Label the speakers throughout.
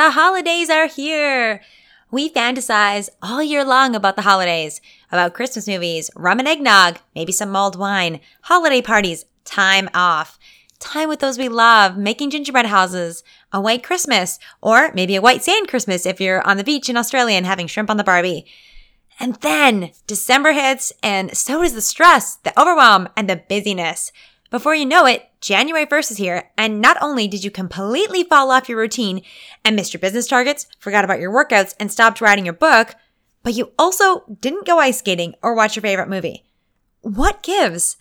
Speaker 1: The holidays are here. We fantasize all year long about the holidays, about Christmas movies, rum and eggnog, maybe some mulled wine, holiday parties, time off, time with those we love, making gingerbread houses, a white Christmas, or maybe a white sand Christmas if you're on the beach in Australia and having shrimp on the Barbie. And then December hits, and so does the stress, the overwhelm, and the busyness. Before you know it, January 1st is here, and not only did you completely fall off your routine and missed your business targets, forgot about your workouts, and stopped writing your book, but you also didn't go ice skating or watch your favorite movie. What gives?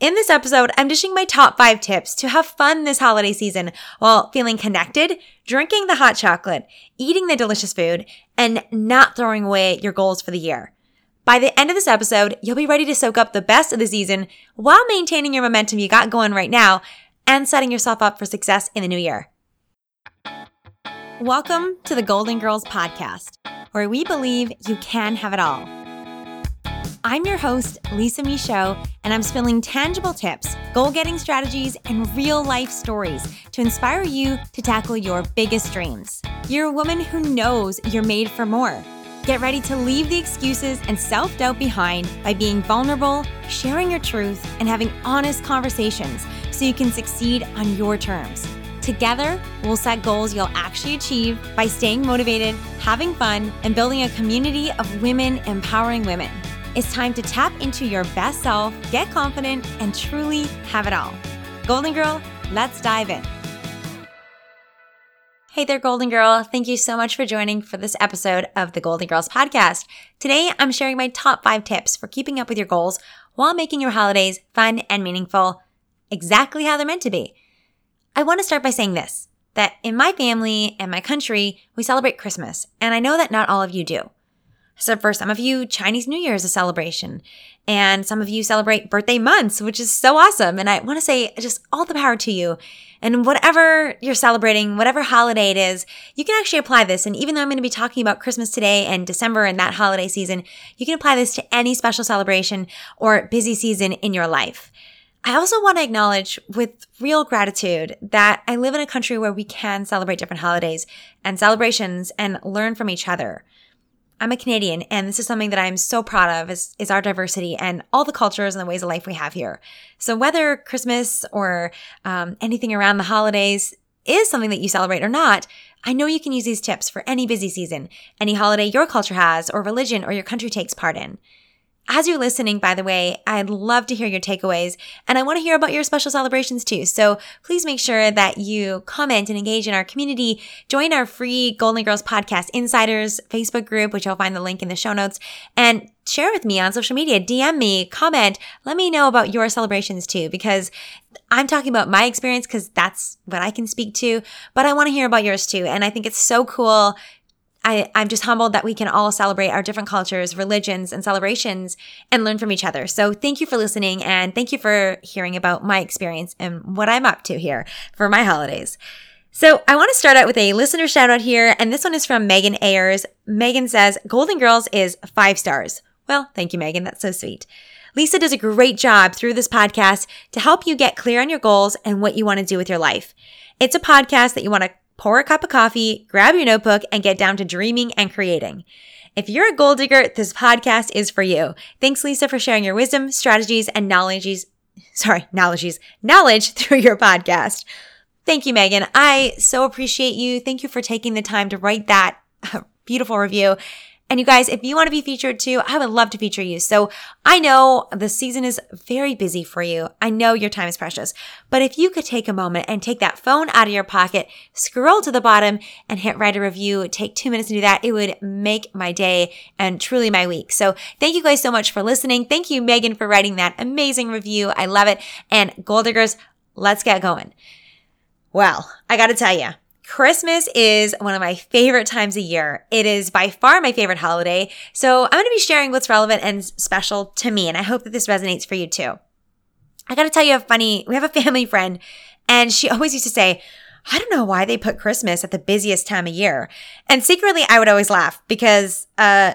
Speaker 1: In this episode, I'm dishing my top five tips to have fun this holiday season while feeling connected, drinking the hot chocolate, eating the delicious food, and not throwing away your goals for the year. By the end of this episode, you'll be ready to soak up the best of the season while maintaining your momentum you got going right now and setting yourself up for success in the new year. Welcome to the Golden Girls Podcast, where we believe you can have it all. I'm your host, Lisa Michaud, and I'm spilling tangible tips, goal getting strategies, and real life stories to inspire you to tackle your biggest dreams. You're a woman who knows you're made for more. Get ready to leave the excuses and self doubt behind by being vulnerable, sharing your truth, and having honest conversations so you can succeed on your terms. Together, we'll set goals you'll actually achieve by staying motivated, having fun, and building a community of women empowering women. It's time to tap into your best self, get confident, and truly have it all. Golden Girl, let's dive in. Hey there, Golden Girl. Thank you so much for joining for this episode of the Golden Girls podcast. Today, I'm sharing my top five tips for keeping up with your goals while making your holidays fun and meaningful, exactly how they're meant to be. I want to start by saying this that in my family and my country, we celebrate Christmas, and I know that not all of you do. So for some of you, Chinese New Year is a celebration. And some of you celebrate birthday months, which is so awesome. And I want to say just all the power to you. And whatever you're celebrating, whatever holiday it is, you can actually apply this. And even though I'm going to be talking about Christmas today and December and that holiday season, you can apply this to any special celebration or busy season in your life. I also want to acknowledge with real gratitude that I live in a country where we can celebrate different holidays and celebrations and learn from each other. I'm a Canadian, and this is something that I'm so proud of is, is our diversity and all the cultures and the ways of life we have here. So whether Christmas or um, anything around the holidays is something that you celebrate or not, I know you can use these tips for any busy season, any holiday your culture has, or religion or your country takes part in. As you're listening, by the way, I'd love to hear your takeaways and I want to hear about your special celebrations too. So please make sure that you comment and engage in our community. Join our free Golden Girls Podcast Insiders Facebook group, which you'll find the link in the show notes and share with me on social media. DM me, comment, let me know about your celebrations too, because I'm talking about my experience because that's what I can speak to, but I want to hear about yours too. And I think it's so cool I, I'm just humbled that we can all celebrate our different cultures, religions, and celebrations and learn from each other. So thank you for listening and thank you for hearing about my experience and what I'm up to here for my holidays. So I want to start out with a listener shout out here, and this one is from Megan Ayers. Megan says, Golden Girls is five stars. Well, thank you, Megan. That's so sweet. Lisa does a great job through this podcast to help you get clear on your goals and what you want to do with your life. It's a podcast that you want to pour a cup of coffee, grab your notebook, and get down to dreaming and creating. If you're a gold digger, this podcast is for you. Thanks, Lisa, for sharing your wisdom, strategies, and knowledges. Sorry, knowledges, knowledge through your podcast. Thank you, Megan. I so appreciate you. Thank you for taking the time to write that uh, beautiful review. And you guys, if you want to be featured too, I would love to feature you. So I know the season is very busy for you. I know your time is precious, but if you could take a moment and take that phone out of your pocket, scroll to the bottom and hit write a review, take two minutes to do that. It would make my day and truly my week. So thank you guys so much for listening. Thank you, Megan, for writing that amazing review. I love it. And gold diggers, let's get going. Well, I got to tell you, Christmas is one of my favorite times of year. It is by far my favorite holiday. So I'm going to be sharing what's relevant and special to me. And I hope that this resonates for you too. I got to tell you a funny, we have a family friend and she always used to say, I don't know why they put Christmas at the busiest time of year. And secretly, I would always laugh because, uh,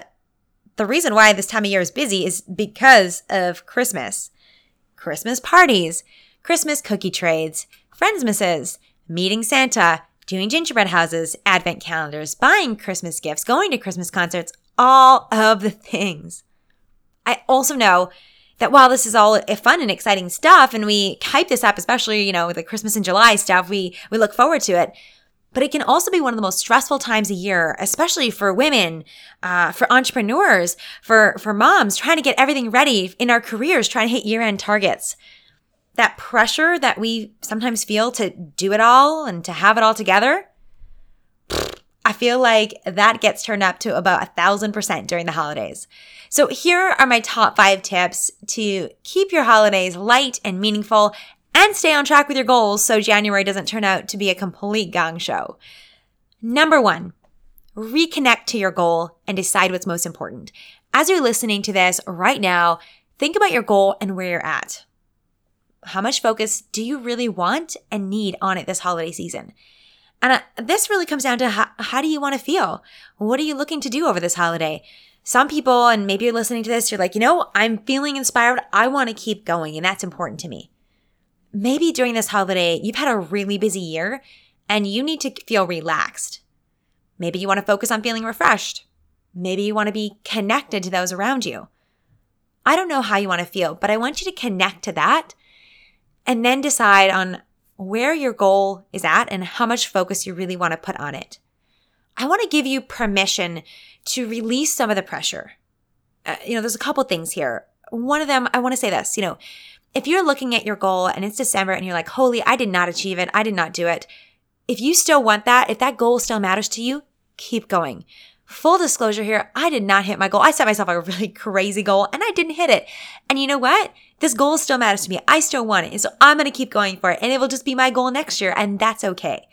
Speaker 1: the reason why this time of year is busy is because of Christmas. Christmas parties, Christmas cookie trades, Friendsmasses, meeting Santa, doing gingerbread houses, advent calendars, buying Christmas gifts, going to Christmas concerts, all of the things. I also know that while this is all fun and exciting stuff and we hype this up, especially, you know, with the Christmas in July stuff, we, we look forward to it. But it can also be one of the most stressful times a year, especially for women, uh, for entrepreneurs, for, for moms trying to get everything ready in our careers, trying to hit year end targets. That pressure that we sometimes feel to do it all and to have it all together, I feel like that gets turned up to about a thousand percent during the holidays. So here are my top five tips to keep your holidays light and meaningful and stay on track with your goals so January doesn't turn out to be a complete gong show. Number one, reconnect to your goal and decide what's most important. As you're listening to this right now, think about your goal and where you're at. How much focus do you really want and need on it this holiday season? And uh, this really comes down to how, how do you want to feel? What are you looking to do over this holiday? Some people, and maybe you're listening to this, you're like, you know, I'm feeling inspired. I want to keep going, and that's important to me. Maybe during this holiday, you've had a really busy year and you need to feel relaxed. Maybe you want to focus on feeling refreshed. Maybe you want to be connected to those around you. I don't know how you want to feel, but I want you to connect to that and then decide on where your goal is at and how much focus you really want to put on it. I want to give you permission to release some of the pressure. Uh, you know, there's a couple things here. One of them, I want to say this, you know, if you're looking at your goal and it's December and you're like, holy, I did not achieve it. I did not do it. If you still want that, if that goal still matters to you, keep going. Full disclosure here, I did not hit my goal. I set myself a really crazy goal and I didn't hit it. And you know what? This goal still matters to me. I still want it. And so I'm going to keep going for it and it will just be my goal next year. And that's okay.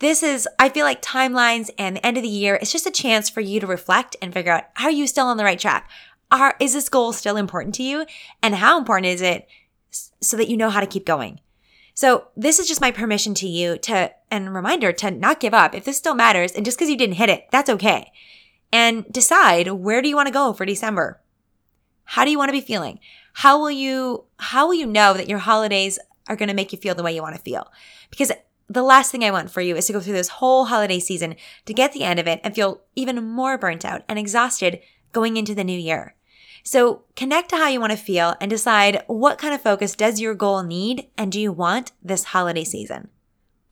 Speaker 1: This is, I feel like timelines and the end of the year, it's just a chance for you to reflect and figure out, are you still on the right track? Are, is this goal still important to you? And how important is it so that you know how to keep going? So this is just my permission to you to, and reminder to not give up. If this still matters and just because you didn't hit it, that's okay. And decide where do you want to go for December? How do you want to be feeling? How will you, how will you know that your holidays are going to make you feel the way you want to feel? Because the last thing I want for you is to go through this whole holiday season to get the end of it and feel even more burnt out and exhausted going into the new year. So connect to how you want to feel and decide what kind of focus does your goal need and do you want this holiday season?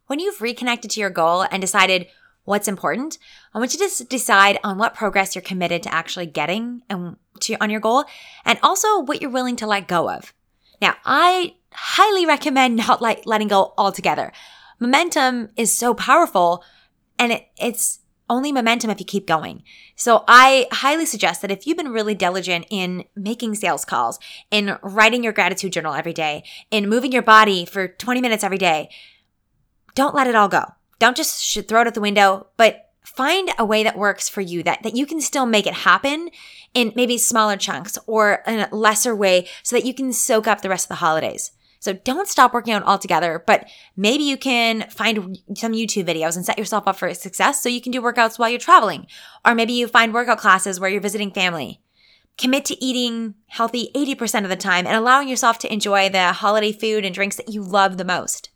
Speaker 1: When you've reconnected to your goal and decided what's important, I want you to decide on what progress you're committed to actually getting and to, on your goal and also what you're willing to let go of. Now, I highly recommend not like letting go altogether. Momentum is so powerful and it, it's only momentum if you keep going. So I highly suggest that if you've been really diligent in making sales calls, in writing your gratitude journal every day, in moving your body for 20 minutes every day, don't let it all go. Don't just throw it out the window, but find a way that works for you that, that you can still make it happen in maybe smaller chunks or in a lesser way so that you can soak up the rest of the holidays. So don't stop working out altogether, but maybe you can find some YouTube videos and set yourself up for success so you can do workouts while you're traveling. Or maybe you find workout classes where you're visiting family. Commit to eating healthy 80% of the time and allowing yourself to enjoy the holiday food and drinks that you love the most.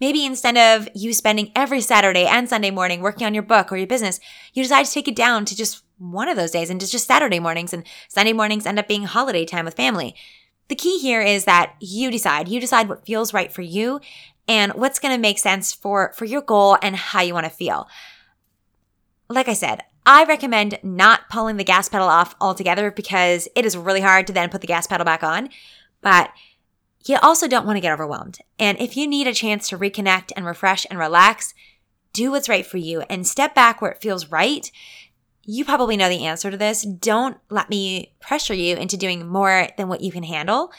Speaker 1: Maybe instead of you spending every Saturday and Sunday morning working on your book or your business, you decide to take it down to just one of those days and just Saturday mornings and Sunday mornings end up being holiday time with family. The key here is that you decide. You decide what feels right for you and what's going to make sense for for your goal and how you want to feel. Like I said, I recommend not pulling the gas pedal off altogether because it is really hard to then put the gas pedal back on. But you also don't want to get overwhelmed. And if you need a chance to reconnect and refresh and relax, do what's right for you and step back where it feels right you probably know the answer to this. Don't let me pressure you into doing more than what you can handle.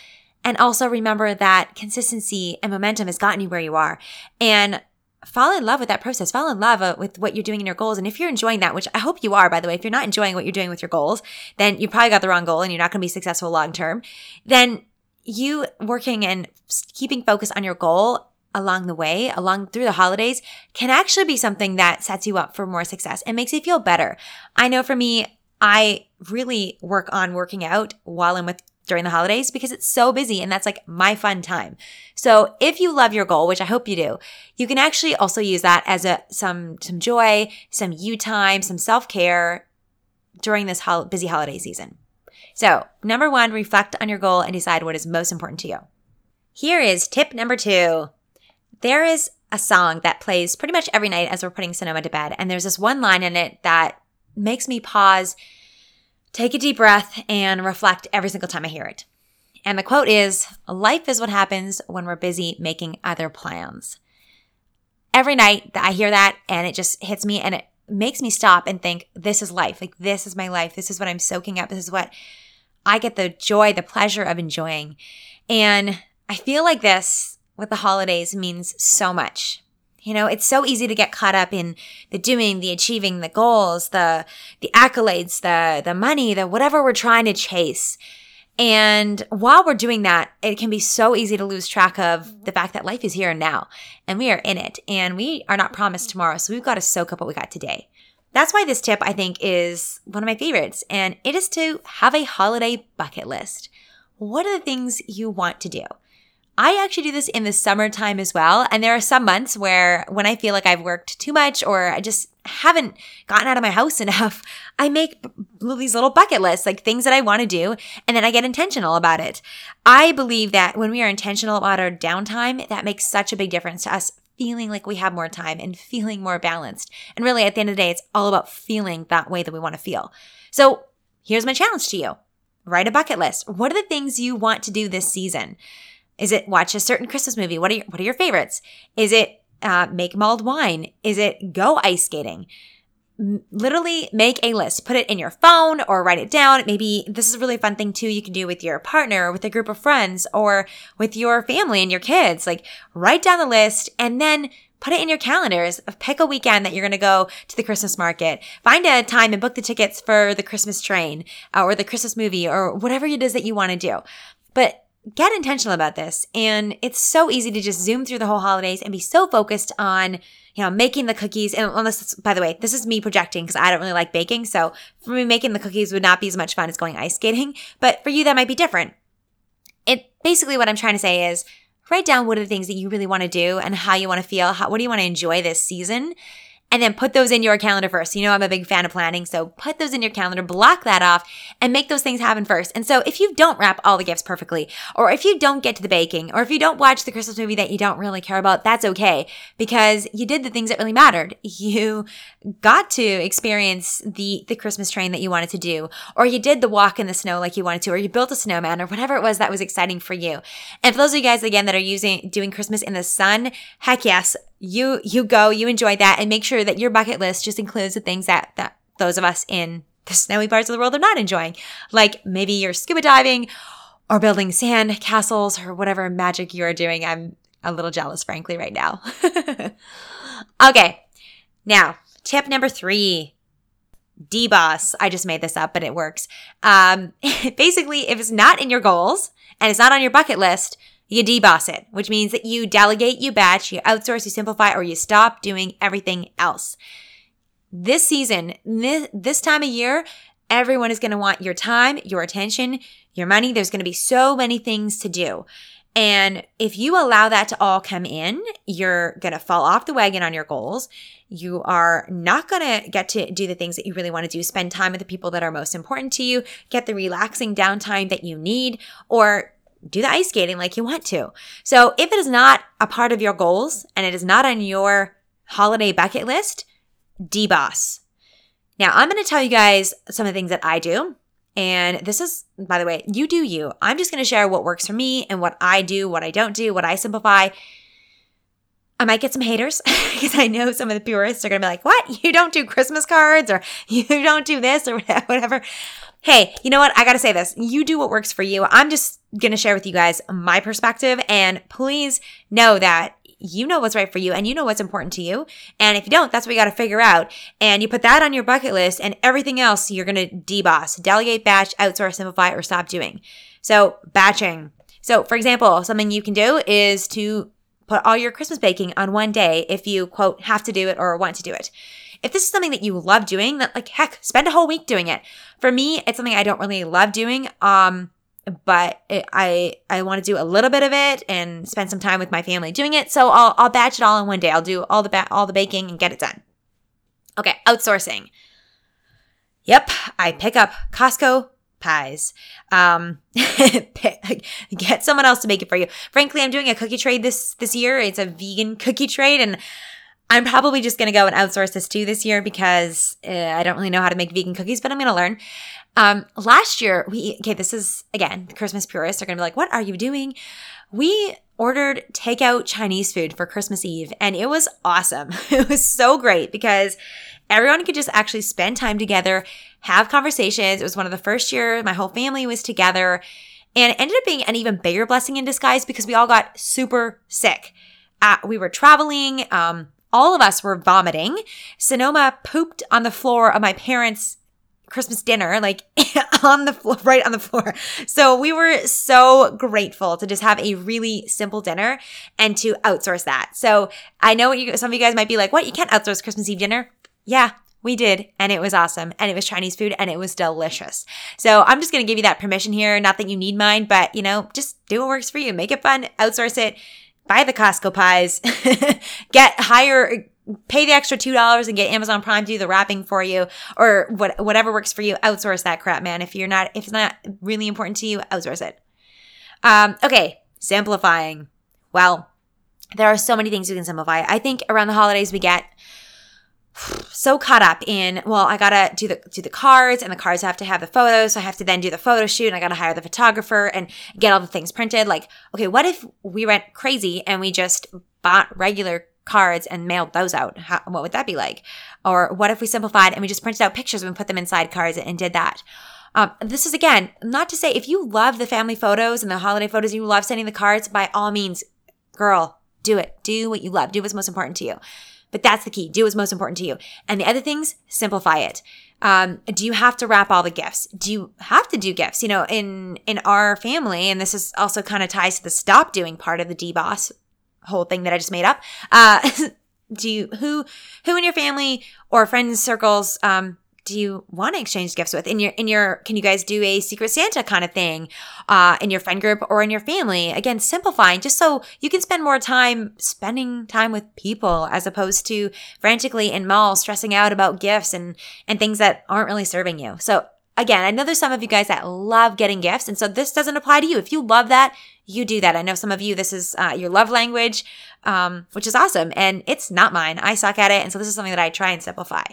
Speaker 1: And also remember that consistency and momentum has gotten you where you are. And fall in love with that process. Fall in love uh, with what you're doing in your goals. And if you're enjoying that, which I hope you are, by the way, if you're not enjoying what you're doing with your goals, then you probably got the wrong goal and you're not going to be successful long term. Then you working and keeping focus on your goal along the way, along through the holidays, can actually be something that sets you up for more success and makes you feel better. I know for me, I really work on working out while I'm with during the holidays because it's so busy and that's like my fun time. So if you love your goal, which I hope you do, you can actually also use that as a some some joy, some you time, some self-care during this busy holiday season. So, number 1, reflect on your goal and decide what is most important to you. Here is tip number 2. There is a song that plays pretty much every night as we're putting Sonoma to bed and there's this one line in it that makes me pause take a deep breath and reflect every single time I hear it. And the quote is Life is what happens when we're busy making other plans. Every night that I hear that and it just hits me and it makes me stop and think, this is life. Like, this is my life. This is what I'm soaking up. This is what I get the joy, the pleasure of enjoying. And I feel like this with the holidays means so much you know, it's so easy to get caught up in the doing, the achieving, the goals, the the accolades, the the money, the whatever we're trying to chase. And while we're doing that, it can be so easy to lose track of the fact that life is here and now and we are in it and we are not promised tomorrow. So we've got to soak up what we got today. That's why this tip I think is one of my favorites and it is to have a holiday bucket list. What are the things you want to do? I actually do this in the summertime as well. And there are some months where when I feel like I've worked too much or I just haven't gotten out of my house enough, I make these little bucket lists, like things that I want to do, and then I get intentional about it. I believe that when we are intentional about our downtime, that makes such a big difference to us feeling like we have more time and feeling more balanced. And really, at the end of the day, it's all about feeling that way that we want to feel. So here's my challenge to you write a bucket list. What are the things you want to do this season? Is it watch a certain Christmas movie? What are your, what are your favorites? Is it uh, make mulled wine? Is it go ice skating? literally make a list, put it in your phone or write it down. Maybe this is a really fun thing too. You can do with your partner or with a group of friends or with your family and your kids. Like write down the list and then put it in your calendars. Pick a weekend that you're going to go to the Christmas market. Find a time and book the tickets for the Christmas train uh, or the Christmas movie or whatever it is that you want to do. But get intentional about this. And it's so easy to just zoom through the whole holidays and be so focused on, you know, making the cookies. And unless, by the way, this is me projecting because I don't really like baking. So for me, making the cookies would not be as much fun as going ice skating. But for you, that might be different. It basically what I'm trying to say is write down what are the things that you really want to do and how you want to feel. How, what do you want to enjoy this season? And then put those in your calendar first. You know, I'm a big fan of planning. So put those in your calendar, block that off and make those things happen first. And so if you don't wrap all the gifts perfectly, or if you don't get to the baking, or if you don't watch the Christmas movie that you don't really care about, that's okay because you did the things that really mattered. You got to experience the, the Christmas train that you wanted to do, or you did the walk in the snow like you wanted to, or you built a snowman or whatever it was that was exciting for you. And for those of you guys again that are using, doing Christmas in the sun, heck yes, you you go, you enjoy that, and make sure that your bucket list just includes the things that that those of us in the snowy parts of the world are not enjoying, like maybe you're scuba diving or building sand castles or whatever magic you are doing. I'm a little jealous, frankly, right now. okay, now tip number three. DBOS. I just made this up, but it works. Um, basically, if it's not in your goals and it's not on your bucket list, you deboss it, which means that you delegate, you batch, you outsource, you simplify, or you stop doing everything else. This season, this this time of year, everyone is going to want your time, your attention, your money. There's going to be so many things to do. And if you allow that to all come in, you're going to fall off the wagon on your goals. You are not going to get to do the things that you really want to do. Spend time with the people that are most important to you, get the relaxing downtime that you need, or do the ice skating like you want to. So if it is not a part of your goals and it is not on your holiday bucket list, deboss. Now I'm going to tell you guys some of the things that I do. And this is, by the way, you do you. I'm just going to share what works for me and what I do, what I don't do, what I simplify. I might get some haters because I know some of the purists are going to be like, what? You don't do Christmas cards or you don't do this or whatever. Hey, you know what? I got to say this. You do what works for you. I'm just going to share with you guys my perspective and please know that you know what's right for you and you know what's important to you. And if you don't, that's what you got to figure out. And you put that on your bucket list and everything else you're going to deboss, delegate, batch, outsource, simplify, or stop doing. So batching. So for example, something you can do is to put all your Christmas baking on one day if you quote have to do it or want to do it. If this is something that you love doing, that like heck, spend a whole week doing it. For me, it's something I don't really love doing. Um, but it, I I want to do a little bit of it and spend some time with my family doing it. So I'll I'll batch it all in one day. I'll do all the ba- all the baking and get it done. Okay, outsourcing. Yep, I pick up Costco pies. Um, get someone else to make it for you. Frankly, I'm doing a cookie trade this this year. It's a vegan cookie trade, and I'm probably just going to go and outsource this too this year because uh, I don't really know how to make vegan cookies, but I'm going to learn. Um, last year, we, okay, this is again, Christmas purists are going to be like, what are you doing? We ordered takeout Chinese food for Christmas Eve and it was awesome. It was so great because everyone could just actually spend time together, have conversations. It was one of the first years my whole family was together and ended up being an even bigger blessing in disguise because we all got super sick. Uh, we were traveling. Um, all of us were vomiting. Sonoma pooped on the floor of my parents' Christmas dinner, like on the floor, right on the floor. So we were so grateful to just have a really simple dinner and to outsource that. So I know you, some of you guys might be like, what? You can't outsource Christmas Eve dinner? Yeah, we did. And it was awesome. And it was Chinese food and it was delicious. So I'm just going to give you that permission here. Not that you need mine, but you know, just do what works for you. Make it fun, outsource it, buy the Costco pies, get higher, pay the extra $2 and get Amazon Prime to do the wrapping for you or what, whatever works for you. Outsource that crap, man. If you're not, if it's not really important to you, outsource it. Um, okay. Simplifying. Well, there are so many things you can simplify. I think around the holidays we get so caught up in well i gotta do the do the cards and the cards have to have the photos so i have to then do the photo shoot and i gotta hire the photographer and get all the things printed. Like okay what if we went crazy and we just bought regular cards and mailed those out? How, what would that be like? Or what if we simplified and we just printed out pictures and put them inside cards and did that? Um, this is again not to say if you love the family photos and the holiday photos and you love sending the cards by all means girl do it. Do what you love. Do what's most important to you but that's the key. Do what's most important to you. And the other things, simplify it. Um, do you have to wrap all the gifts? Do you have to do gifts? You know, in in our family, and this is also kind of ties to the stop doing part of the DBOSS whole thing that I just made up. Uh, do you who who in your family or friends circles um, do you want to exchange gifts with? In your in your can you guys do a secret santa kind of thing uh, in your friend group or in your family? Again simplifying just so you can spend more time spending time with people as opposed to frantically in malls stressing out about gifts and and things that aren't really serving you. So again i know there's some of you guys that love getting gifts and so this doesn't apply to you. If you love that you do that. I know some of you this is uh, your love language um, which is awesome and it's not mine. I suck at it and so this is something that i try and simplify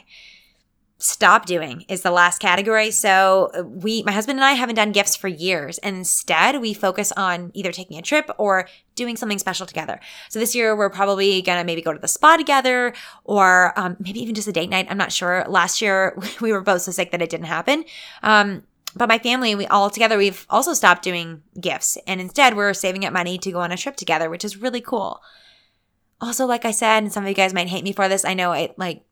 Speaker 1: stop doing is the last category. So uh, we, my husband and I haven't done gifts for years. And instead we focus on either taking a trip or doing something special together. So this year we're probably gonna maybe go to the spa together or um, maybe even just a date night. I'm not sure. Last year we were both so sick that it didn't happen. Um, but my family, we all together, we've also stopped doing gifts. And instead we're saving up money to go on a trip together, which is really cool. Also, like I said, and some of you guys might hate me for this. I know it like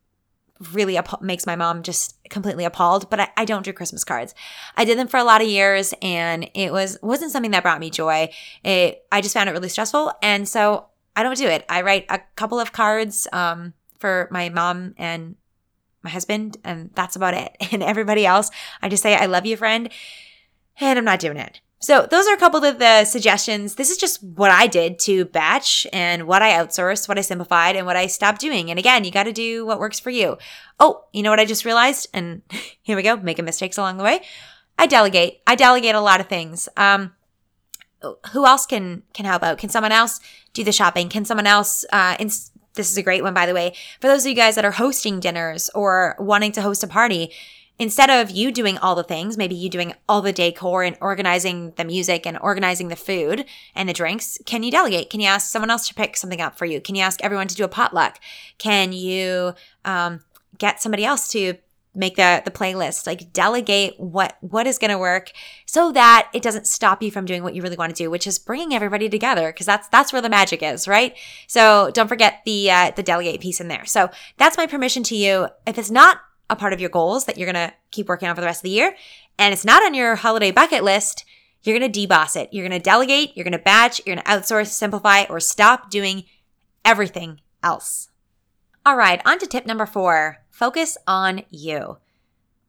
Speaker 1: really app- makes my mom just completely appalled but I, I, don't do christmas cards. I did them for a lot of years and it was wasn't something that brought me joy. It i just found it really stressful and so i don't do it. I write a couple of cards um, for my mom and my husband and that's about it. And everybody else i just say i love you friend and i'm not doing it so those are a couple of the suggestions. This is just what I did to batch and what I outsourced, what I simplified and what I stopped doing. And again, you got to do what works for you. Oh, you know what I just realized? And here we go, making mistakes along the way. I delegate. I delegate a lot of things. Um, who else can can help out? Can someone else do the shopping? Can someone else uh, ins- this is a great one by the way. For those of you guys that are hosting dinners or wanting to host a party, instead of you doing all the things, maybe you doing all the decor and organizing the music and organizing the food and the drinks, can you delegate? Can you ask someone else to pick something up for you? Can you ask everyone to do a potluck? Can you um, get somebody else to make the the playlist like delegate what what is going to work so that it doesn't stop you from doing what you really want to do which is bringing everybody together because that's that's where the magic is right so don't forget the uh, the delegate piece in there so that's my permission to you if it's not a part of your goals that you're going to keep working on for the rest of the year, and it's not on your holiday bucket list, you're going to deboss it. You're going to delegate, you're going to batch, you're going to outsource, simplify, or stop doing everything else. All right, on to tip number four focus on you.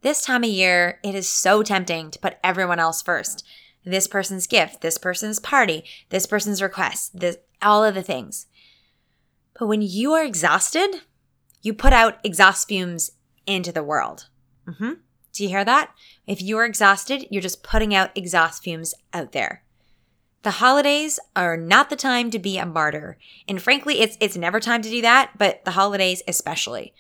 Speaker 1: This time of year, it is so tempting to put everyone else first. this person's gift, this person's party, this person's request, this, all of the things. But when you are exhausted, you put out exhaust fumes into the world. Mm-hmm. Do you hear that? If you're exhausted, you're just putting out exhaust fumes out there. The holidays are not the time to be a martyr. And frankly, it's it's never time to do that, but the holidays especially.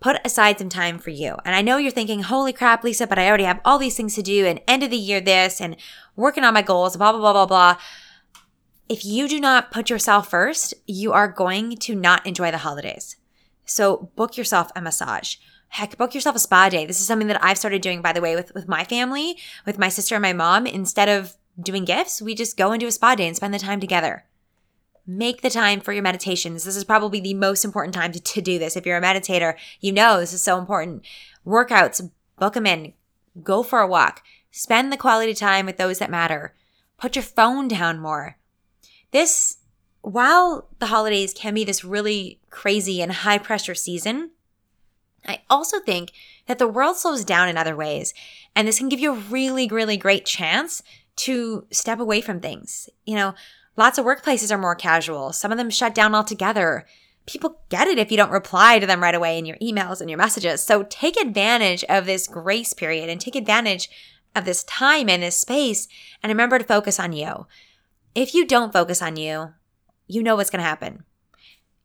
Speaker 1: Put aside some time for you. And I know you're thinking, "Holy crap, Lisa, but I already have all these things to do and end of the year this and working on my goals, blah blah blah blah blah." If you do not put yourself first, you are going to not enjoy the holidays. So book yourself a massage. Heck, book yourself a spa day. This is something that I've started doing, by the way, with, with my family, with my sister and my mom. Instead of doing gifts, we just go and do a spa day and spend the time together. Make the time for your meditations. This is probably the most important time to, to do this. If you're a meditator, you know this is so important. Workouts, book them in. Go for a walk. Spend the quality time with those that matter. Put your phone down more. This, while the holidays can be this really crazy and high pressure season, I also think that the world slows down in other ways. And this can give you a really, really great chance to step away from things. You know, lots of workplaces are more casual. Some of them shut down altogether. People get it if you don't reply to them right away in your emails and your messages. So take advantage of this grace period and take advantage of this time and this space and remember to focus on you. If you don't focus on you, you know what's going to happen.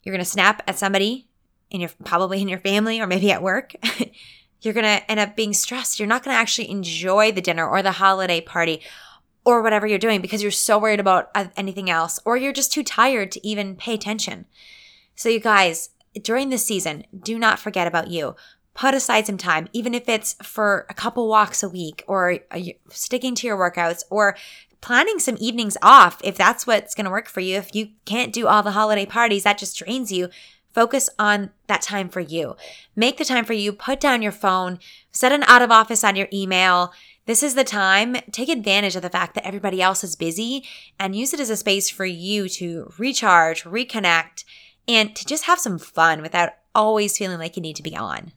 Speaker 1: You're going to snap at somebody and you're probably in your family or maybe at work. You're going to end up being stressed. You're not going to actually enjoy the dinner or the holiday party or whatever you're doing because you're so worried about anything else or you're just too tired to even pay attention. So, you guys, during this season, do not forget about you. Put aside some time, even if it's for a couple walks a week or sticking to your workouts or planning some evenings off if that's what's going to work for you. If you can't do all the holiday parties, that just drains you. Focus on that time for you. Make the time for you. Put down your phone, set an out of office on your email, this is the time. Take advantage of the fact that everybody else is busy and use it as a space for you to recharge, reconnect, and to just have some fun without always feeling like you need to be on.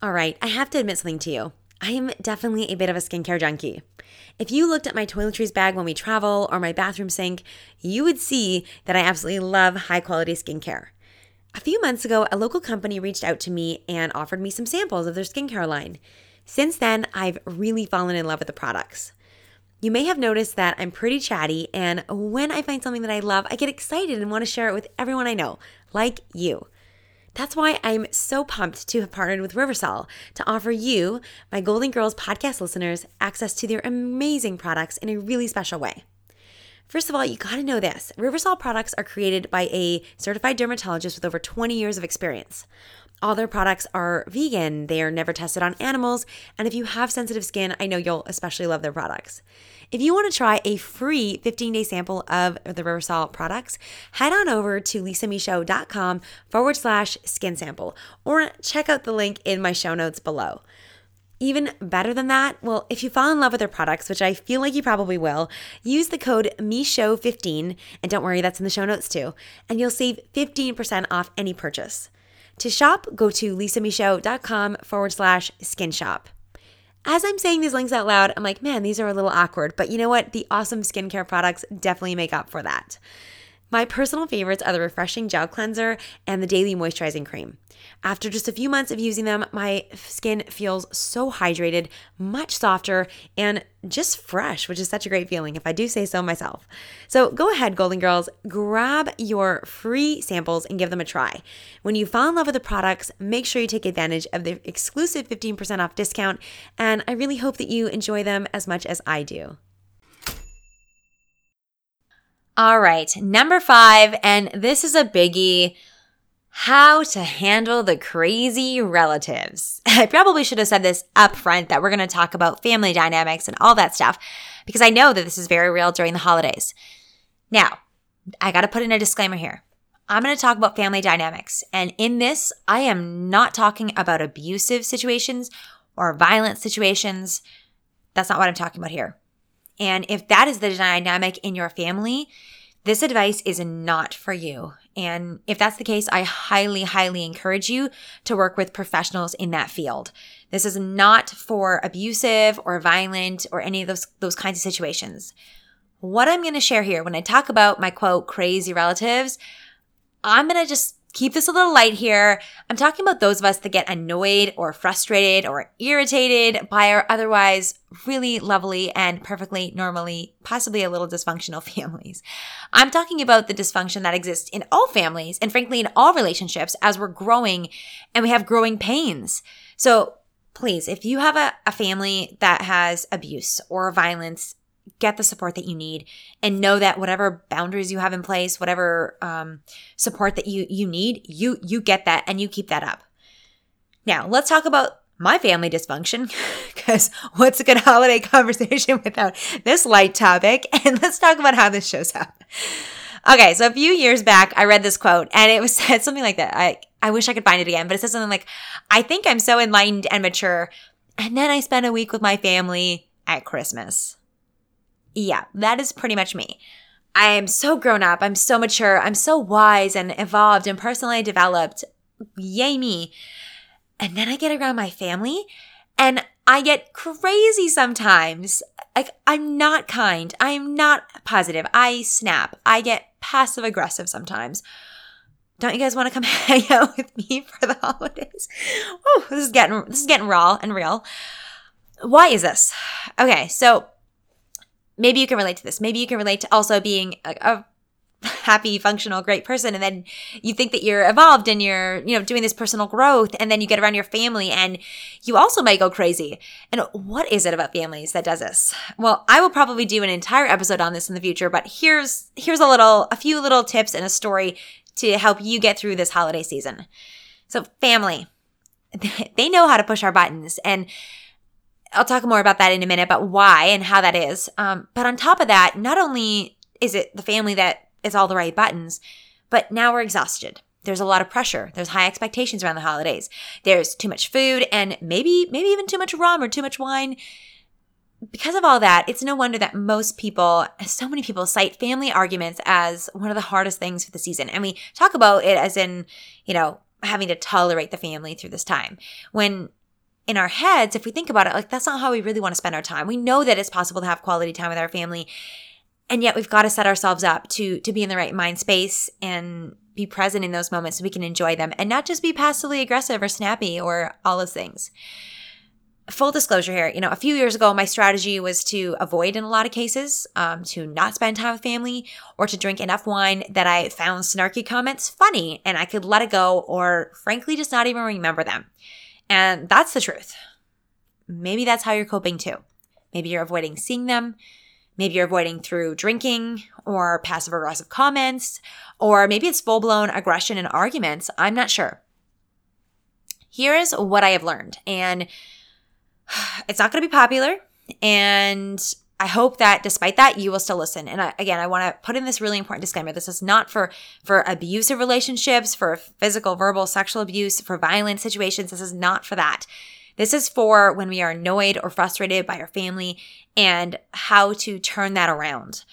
Speaker 1: All right, I have to admit something to you. I am definitely a bit of a skincare junkie. If you looked at my toiletries bag when we travel or my bathroom sink, you would see that I absolutely love high quality skincare. A few months ago, a local company reached out to me and offered me some samples of their skincare line. Since then, I've really fallen in love with the products. You may have noticed that I'm pretty chatty, and when I find something that I love, I get excited and want to share it with everyone I know, like you. That's why I'm so pumped to have partnered with Riversol to offer you, my Golden Girls podcast listeners, access to their amazing products in a really special way. First of all, you got to know this Riversol products are created by a certified dermatologist with over 20 years of experience. All their products are vegan, they are never tested on animals, and if you have sensitive skin, I know you'll especially love their products. If you want to try a free 15 day sample of the Riversol products, head on over to lisamichaud.com forward slash skin sample or check out the link in my show notes below. Even better than that, well, if you fall in love with their products, which I feel like you probably will, use the code MICHAUD15, and don't worry, that's in the show notes too, and you'll save 15% off any purchase. To shop, go to lisamichaud.com forward slash skin shop. As I'm saying these links out loud, I'm like, man, these are a little awkward, but you know what? The awesome skincare products definitely make up for that. My personal favorites are the refreshing gel cleanser and the daily moisturizing cream. After just a few months of using them, my skin feels so hydrated, much softer, and just fresh, which is such a great feeling if I do say so myself. So go ahead, Golden Girls, grab your free samples and give them a try. When you fall in love with the products, make sure you take advantage of the exclusive 15% off discount, and I really hope that you enjoy them as much as I do. All right, number five, and this is a biggie how to handle the crazy relatives. I probably should have said this up front that we're going to talk about family dynamics and all that stuff because I know that this is very real during the holidays. Now, I got to put in a disclaimer here. I'm going to talk about family dynamics. And in this, I am not talking about abusive situations or violent situations. That's not what I'm talking about here. And if that is the dynamic in your family, this advice is not for you. And if that's the case, I highly, highly encourage you to work with professionals in that field. This is not for abusive or violent or any of those, those kinds of situations. What I'm going to share here when I talk about my quote, crazy relatives, I'm going to just keep this a little light here. I'm talking about those of us that get annoyed or frustrated or irritated by our otherwise really lovely and perfectly normally, possibly a little dysfunctional families. I'm talking about the dysfunction that exists in all families and frankly in all relationships as we're growing and we have growing pains. So please, if you have a, a family that has abuse or violence, get the support that you need and know that whatever boundaries you have in place whatever um, support that you you need you you get that and you keep that up. Now let's talk about my family dysfunction because what's a good holiday conversation without this light topic? And let's talk about how this shows up. Okay so a few years back i read this quote and it was said something like that i i wish i could find it again but it says something like i think i'm so enlightened and mature and then i spent a week with my family at christmas yeah, that is pretty much me. I am so grown up. I'm so mature. I'm so wise and evolved and personally developed. Yay, me. And then I get around my family and I get crazy sometimes. Like, I'm not kind. I'm not positive. I snap. I get passive aggressive sometimes. Don't you guys want to come hang out with me for the holidays? Oh, this is getting this is getting raw and real. Why is this? Okay, so maybe you can relate to this. Maybe you can relate to also being a, a happy, functional, great person. And then you think that you're evolved and you're, you know, doing this personal growth. And then you get around your family and you also might go crazy. And what is it about families that does this? Well, I will probably do an entire episode on this in the future, but here's, here's a little, a few little tips and a story to help you get through this holiday season. So family, they know how to push our buttons and I'll talk more about that in a minute, about why and how that is. Um, but on top of that, not only is it the family that is all the right buttons, but now we're exhausted. There's a lot of pressure. There's high expectations around the holidays. There's too much food and maybe, maybe even too much rum or too much wine. Because of all that, it's no wonder that most people, so many people cite family arguments as one of the hardest things for the season. And we talk about it as in, you know, having to tolerate the family through this time. When in our heads, if we think about it, like that's not how we really want to spend our time. We know that it's possible to have quality time with our family. And yet we've got to set ourselves up to to be in the right mind space and be present in those moments so we can enjoy them and not just be passively aggressive or snappy or all those things. Full disclosure here, you know, a few years ago, my strategy was to avoid in a lot of cases, um, to not spend time with family or to drink enough wine that I found snarky comments funny and I could let it go or frankly just not even remember them. And that's the truth. Maybe that's how you're coping too. Maybe you're avoiding seeing them. Maybe you're avoiding through drinking or passive aggressive comments, or maybe it's full blown aggression and arguments. I'm not sure. Here is what I have learned, and it's not going to be popular. And I hope that despite that, you will still listen. And I, again, I want to put in this really important disclaimer. This is not for, for abusive relationships, for physical, verbal, sexual abuse, for violent situations. This is not for that. This is for when we are annoyed or frustrated by our family and how to turn that around.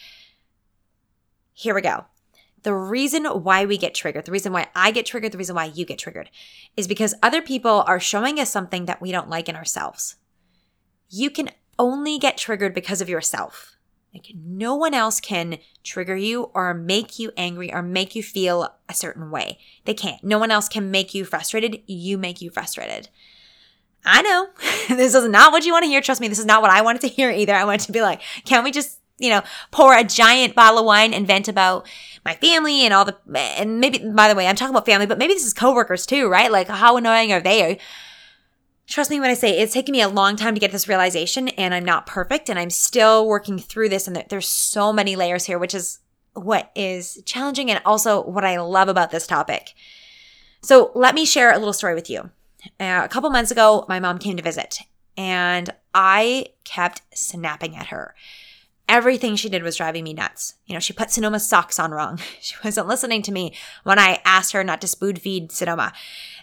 Speaker 1: Here we go. The reason why we get triggered, the reason why I get triggered, the reason why you get triggered is because other people are showing us something that we don't like in ourselves. You can only get triggered because of yourself. Like no one else can trigger you or make you angry or make you feel a certain way. They can't. No one else can make you frustrated. You make you frustrated. I know this is not what you want to hear. Trust me, this is not what I wanted to hear either. I wanted to be like, can't we just, you know, pour a giant bottle of wine and vent about my family and all the, and maybe, by the way, I'm talking about family, but maybe this is coworkers too, right? Like, how annoying are they? Trust me when I say it's taken me a long time to get this realization, and I'm not perfect, and I'm still working through this. And there's so many layers here, which is what is challenging and also what I love about this topic. So, let me share a little story with you. Uh, a couple months ago, my mom came to visit, and I kept snapping at her. Everything she did was driving me nuts. You know, she put Sonoma's socks on wrong. She wasn't listening to me when I asked her not to spoon feed Sonoma.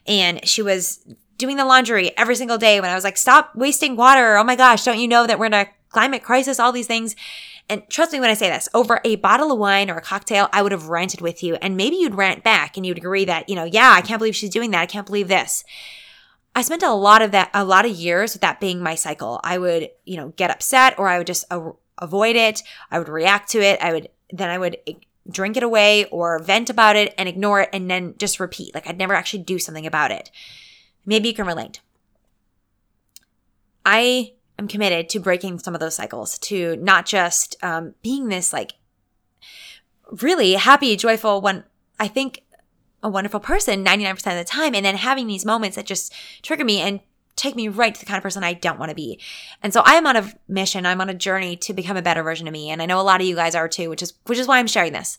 Speaker 1: And she was doing the laundry every single day when I was like, stop wasting water. Oh my gosh, don't you know that we're in a climate crisis? All these things. And trust me when I say this, over a bottle of wine or a cocktail, I would have ranted with you. And maybe you'd rant back and you'd agree that, you know, yeah, I can't believe she's doing that. I can't believe this. I spent a lot of that, a lot of years with that being my cycle. I would, you know, get upset or I would just a- avoid it. I would react to it. I would, then I would eh, drink it away or vent about it and ignore it and then just repeat. Like I'd never actually do something about it. Maybe you can relate. I am committed to breaking some of those cycles, to not just um, being this like really happy, joyful, one, I think a wonderful person 99% of the time, and then having these moments that just trigger me and take me right to the kind of person I don't want to be. And so I am on a mission, I'm on a journey to become a better version of me. And I know a lot of you guys are too, which is which is why I'm sharing this.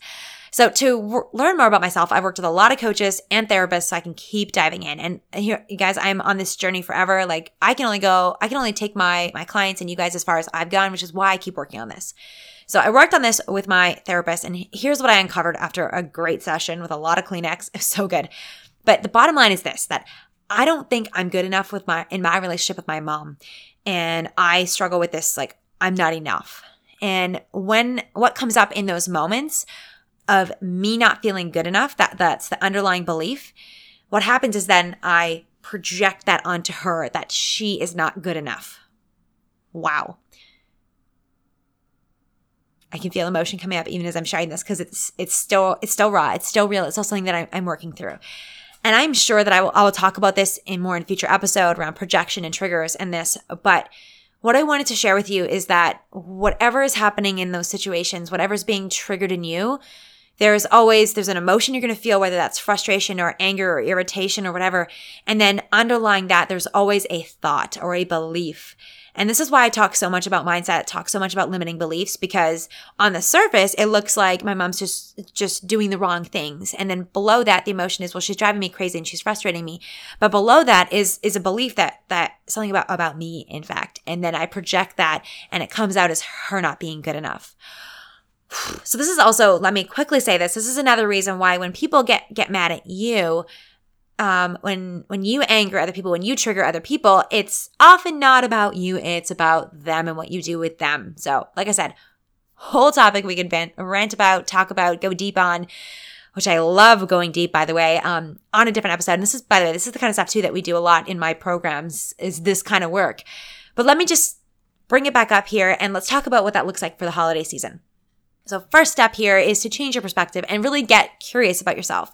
Speaker 1: So to learn more about myself, I've worked with a lot of coaches and therapists so I can keep diving in. And here, you guys, I'm on this journey forever. Like I can only go, I can only take my, my clients and you guys as far as I've gone, which is why I keep working on this. So I worked on this with my therapist and here's what I uncovered after a great session with a lot of Kleenex. It was so good. But the bottom line is this, that I don't think I'm good enough with my, in my relationship with my mom. And I struggle with this, like, I'm not enough. And when, what comes up in those moments of me not feeling good enough, that that's the underlying belief. What happens is then I project that onto her that she is not good enough. Wow. I can feel emotion coming up even as I'm sharing this because it's it's still it's still raw. It's still real. It's still something that I'm, I'm working through. And I'm sure that I will, I will talk about this in more in future episode around projection and triggers and this. But what I wanted to share with you is that whatever is happening in those situations, whatever's being triggered in you, there's always there's an emotion you're going to feel whether that's frustration or anger or irritation or whatever and then underlying that there's always a thought or a belief and this is why I talk so much about mindset, talk so much about limiting beliefs because on the surface it looks like my mom's just just doing the wrong things. And then below that the emotion is well she's driving me crazy and she's frustrating me. But below that is is a belief that that something about about me in fact. And then I project that and it comes out as her not being good enough. So this is also, let me quickly say this. This is another reason why when people get get mad at you, um, when when you anger other people, when you trigger other people, it's often not about you. It's about them and what you do with them. So, like I said, whole topic we can vent, rant about, talk about, go deep on, which I love going deep, by the way, um, on a different episode. And this is, by the way, this is the kind of stuff too that we do a lot in my programs is this kind of work. But let me just bring it back up here and let's talk about what that looks like for the holiday season. So first step here is to change your perspective and really get curious about yourself.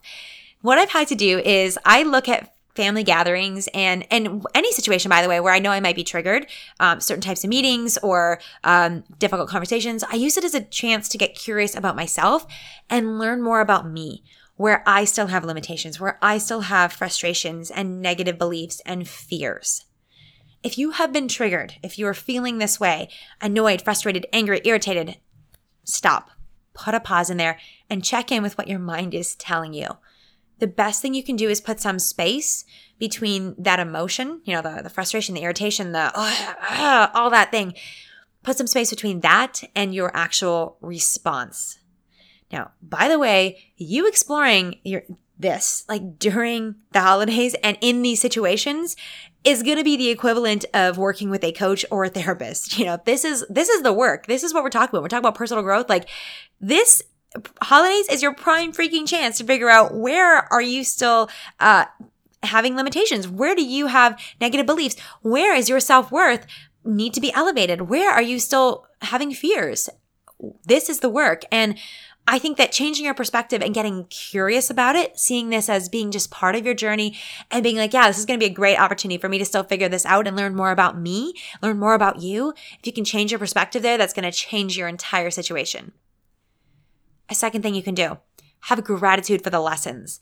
Speaker 1: What I've had to do is I look at family gatherings and and any situation by the way where i know i might be triggered um, certain types of meetings or um, difficult conversations i use it as a chance to get curious about myself and learn more about me where i still have limitations where i still have frustrations and negative beliefs and fears if you have been triggered if you are feeling this way annoyed frustrated angry irritated stop, put a pause in there, and check in with what your mind is telling you. The best thing you can do is put some space between that emotion, you know, the, the frustration, the irritation, the uh, uh, all that thing. Put some space between that and your actual response. Now, by the way, you exploring your this like during the holidays and in these situations is going to be the equivalent of working with a coach or a therapist. You know, this is this is the work. This is what we're talking about. We're talking about personal growth. Like this holidays is your prime freaking chance to figure out where are you still uh having limitations? Where do you have negative beliefs? Where is your self-worth need to be elevated? Where are you still having fears? This is the work. And I think that changing your perspective and getting curious about it, seeing this as being just part of your journey and being like, yeah, this is going to be a great opportunity for me to still figure this out and learn more about me, learn more about you. If you can change your perspective there, that's going to change your entire situation. A second thing you can do, have gratitude for the lessons.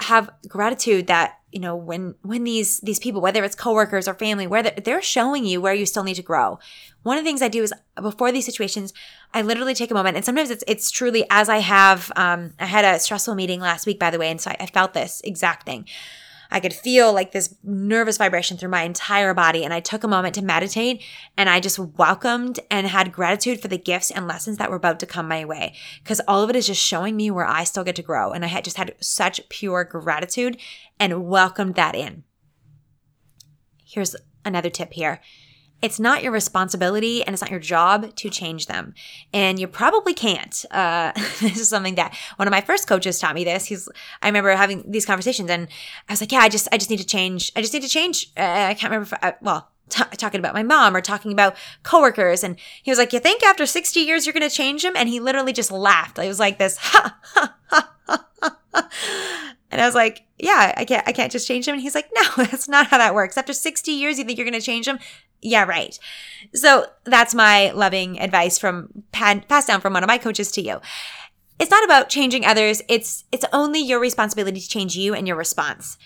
Speaker 1: Have gratitude that you know when when these these people whether it's coworkers or family where they're, they're showing you where you still need to grow. One of the things i do is before these situations i literally take a moment and sometimes it's it's truly as i have um i had a stressful meeting last week by the way and so i, I felt this exact thing I could feel like this nervous vibration through my entire body. And I took a moment to meditate and I just welcomed and had gratitude for the gifts and lessons that were about to come my way. Cause all of it is just showing me where I still get to grow. And I had just had such pure gratitude and welcomed that in. Here's another tip here It's not your responsibility and it's not your job to change them. And you probably can't. Uh, this is something that one of my first coaches taught me this. He's, I remember having these conversations and I was like, yeah, I just, I just need to change. I just need to change. Uh, I can't remember. If I, well, T- talking about my mom or talking about coworkers. And he was like, You think after 60 years you're going to change them? And he literally just laughed. It was like this, ha, ha, ha, ha, ha. And I was like, yeah, I can't, I can't just change him. And he's like, no, that's not how that works. After 60 years, you think you're going to change him? Yeah, right. So that's my loving advice from passed down from one of my coaches to you. It's not about changing others. It's, it's only your responsibility to change you and your response.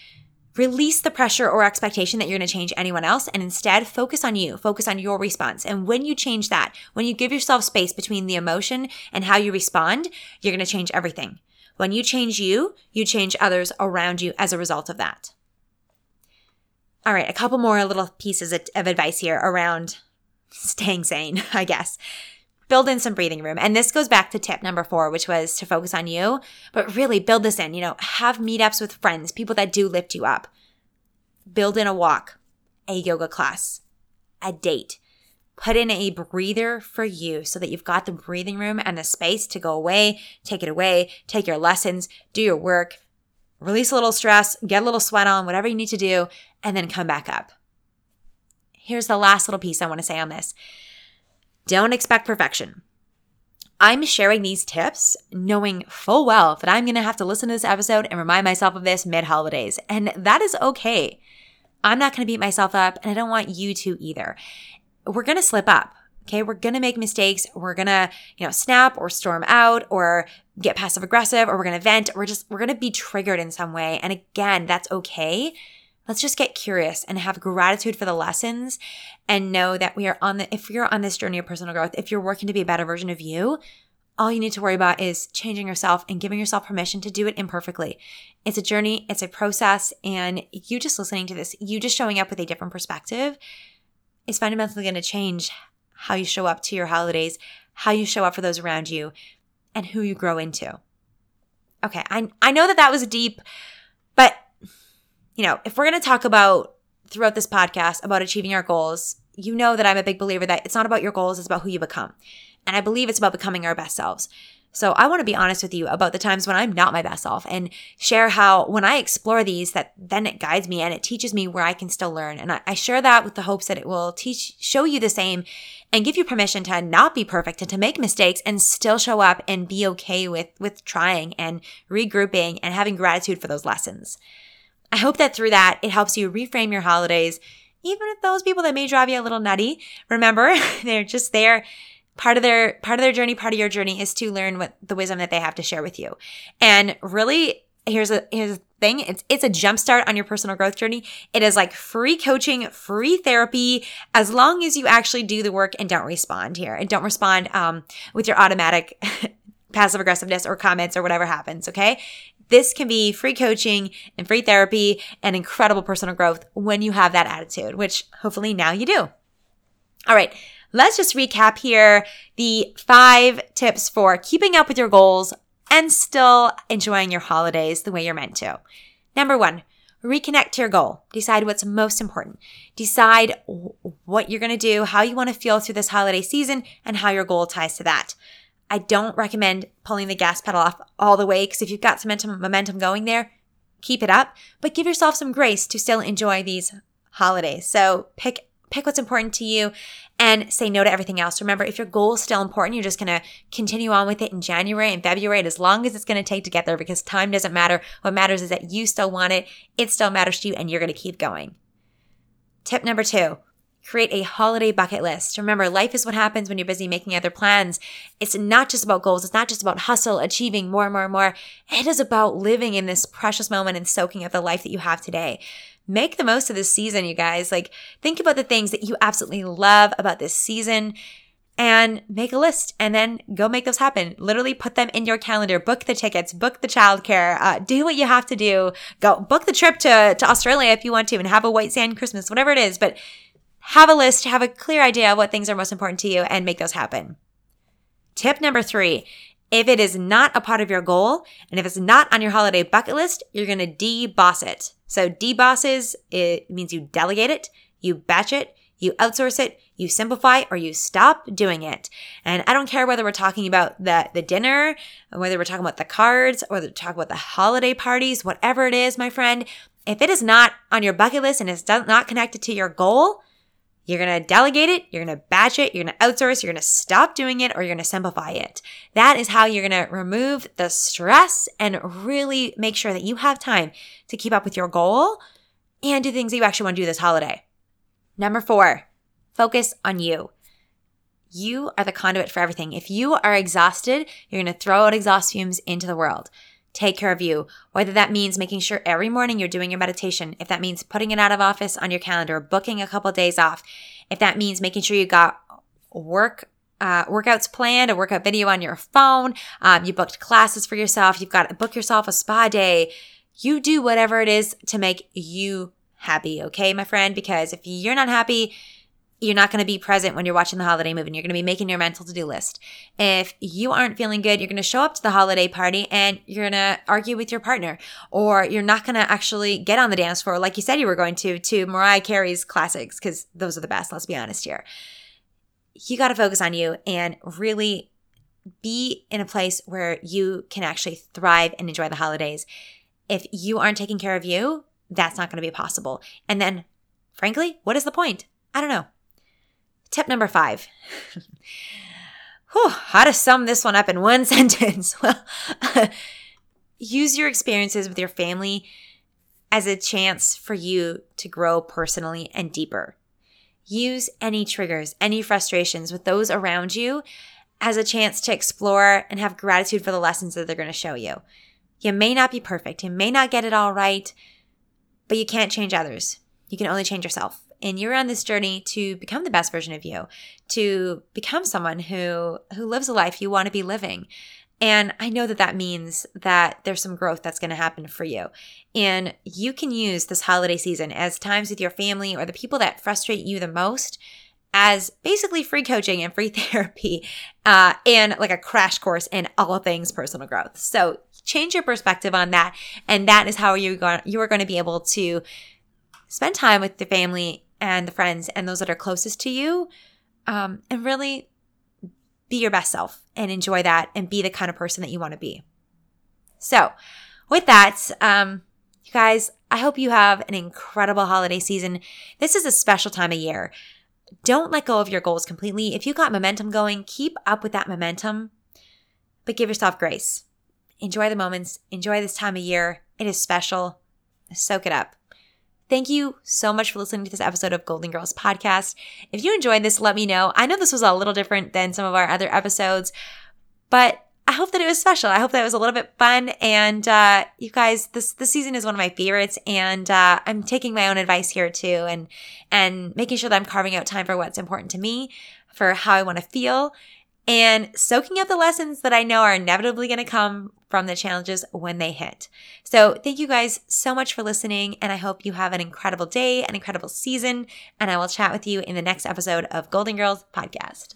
Speaker 1: Release the pressure or expectation that you're going to change anyone else and instead focus on you, focus on your response. And when you change that, when you give yourself space between the emotion and how you respond, you're going to change everything. When you change you, you change others around you as a result of that. All right, a couple more little pieces of advice here around staying sane, I guess. Build in some breathing room. And this goes back to tip number four, which was to focus on you, but really build this in. You know, have meetups with friends, people that do lift you up. Build in a walk, a yoga class, a date put in a breather for you so that you've got the breathing room and the space to go away, take it away, take your lessons, do your work, release a little stress, get a little sweat on, whatever you need to do, and then come back up. Here's the last little piece I want to say on this don't expect perfection. I'm sharing these tips knowing full well that I'm going to have to listen to this episode and remind myself of this mid holidays. And that is okay. I'm not going to beat myself up and I don't want you to either we're going to slip up. Okay. We're to make mistakes. We're to, you know, snap or storm out or get passive aggressive or we're to vent. We're just, we're to be triggered in some way. And again, that's okay. Let's just get curious and have gratitude for the lessons and know that we are on the, if you're on this journey of personal growth, if you're working to be a better version of you, all you need to worry about is changing yourself and giving yourself permission to do it imperfectly. It's a journey, it's a process, and you just listening to this, you just showing up with a different perspective is fundamentally going to change how you show up to your holidays, how you show up for those around you, and who you grow into. Okay, I, I know that that was deep, but you know, if we're going to talk about throughout this podcast about achieving our goals, you know that I'm a big believer that it's not about your goals, it's about who you become. And I believe it's about becoming our best selves. So I want to be honest with you about the times when I'm not my best self and share how when I explore these, that then it guides me and it teaches me where I can still learn. And I, I share that with the hopes that it will teach, show you the same and give you permission to not be perfect and to make mistakes and still show up and be okay with, with trying and regrouping and having gratitude for those lessons. I hope that through that, it helps you reframe your holidays even if those people that may drive you a little nutty, remember, they're just there part of their part of their journey part of your journey is to learn what the wisdom that they have to share with you. And really here's a here's a thing. It's it's a jumpstart on your personal growth journey. It is like free coaching free therapy as long as you actually do the work and don't respond here and don't respond um, with your automatic passive aggressiveness or comments or whatever happens okay? This can be free coaching and free therapy and incredible personal growth when you have that attitude which hopefully now you do. All right Let's just recap here the five tips for keeping up with your goals and still enjoying your holidays the way you're meant to. Number one, reconnect to your goal. Decide what's most important. Decide what you're going to do, how you want to feel through this holiday season, and how your goal ties to that. I don't recommend pulling the gas pedal off all the way because if you've got some momentum, going there, keep it up, but give yourself some grace to still enjoy these holidays. So pick pick what's important to you and say no to everything else. Remember, if your goal is still important, you're just going to continue on with it in January and February and as long as it's going to take to get there because time doesn't matter. What matters is that you still want it, it still matters to you, and you're going to keep going. Tip number two create a holiday bucket list. Remember, life is what happens when you're busy making other plans. It's not just about goals. It's not just about hustle, achieving more and more and more. It is about living in this precious moment and soaking up the life that you have today make the most of this season, you guys. Like, think about the things that you absolutely love about this season and make a list and then go make those happen. Literally put them in your calendar, book the tickets, book the childcare, uh, do what you have to do. Go book the trip to, to Australia if you want to and have a white sand Christmas, whatever it is. But have a list, have a clear idea of what things are most important to you and make those happen. Tip number three if it is not a part of your goal and if it's not on your holiday bucket list, you're going to deboss it. So debosses, it means you delegate it, you batch it, you outsource it, you simplify, or you stop doing it. And I don't care whether we're talking about the, the dinner, whether we're talking about the cards, or we're talking about the holiday parties, whatever it is, my friend. If it is not on your bucket list and it's not connected to your goal, you're going to delegate it, you're going to batch it, you're going to outsource, you're going to stop doing it, or you're going to simplify it. That is how you're going to remove the stress and really make sure that you have time to keep up with your goal and do things that you actually want to do this holiday. Number four, focus on you. You are the conduit for everything. If you are exhausted, you're going to throw out exhaust fumes into the world. Take care of you. Whether that means making sure every morning you're doing your meditation, if that means putting it out of office on your calendar, booking a couple of days off, if that means making sure you got work uh, workouts planned, a workout video on your phone, um, you booked classes for yourself, you've got to book yourself a spa day. You do whatever it is to make you happy, okay, my friend? Because if you're not happy, you're not going to be present when you're watching the holiday movie and you're going to be making your mental to-do list. If you aren't feeling good, you're going to show up to the holiday party and you're going to argue with your partner or you're not going to actually get on the dance floor like you said you were going to to Mariah Carey's classics because those are the best, let's be honest here. You got to focus on you and really be in a place where you can actually thrive and enjoy the holidays. If you aren't taking care of you, that's not going to be possible. And then, frankly, what is the point? I don't know. Tip number five. Whew, how to sum this one up in one sentence? Well, use your experiences with your family as a chance for you to grow personally and deeper. Use any triggers, any frustrations with those around you as a chance to explore and have gratitude for the lessons that they're going to show you. You may not be perfect, you may not get it all right, but you can't change others. You can only change yourself. And you're on this journey to become the best version of you, to become someone who who lives a life you want to be living. And I know that that means that there's some growth that's going to happen for you. And you can use this holiday season as times with your family or the people that frustrate you the most as basically free coaching and free therapy uh, and like a crash course in all things personal growth. So change your perspective on that. And that is how going, you are going to be able to spend time with the family and the friends and those that are closest to you um, and really be your best self and enjoy that and be the kind of person that you want to be. So, with that, um, you guys, I hope you have an incredible holiday season. This is a special time of year. Don't let go of your goals completely. If you got momentum going, keep up with that momentum, but give yourself grace. Enjoy the moments, enjoy this time of year. It is special. Soak it up. Thank you so much for listening to this episode of Golden Girls Podcast. If you enjoyed this, let me know. I know this was a little different than some of our other episodes, but I hope that it was special. I hope that it was a little bit fun. And uh, you guys, this this season is one of my favorites, and uh, I'm taking my own advice here too, and and making sure that I'm carving out time for what's important to me, for how I want to feel, and soaking up the lessons that I know are inevitably going to come from the challenges when they hit. So, thank you guys so much for listening, and I hope you have an incredible day, an incredible season, and I will chat with you in the next episode of Golden Girls Podcast.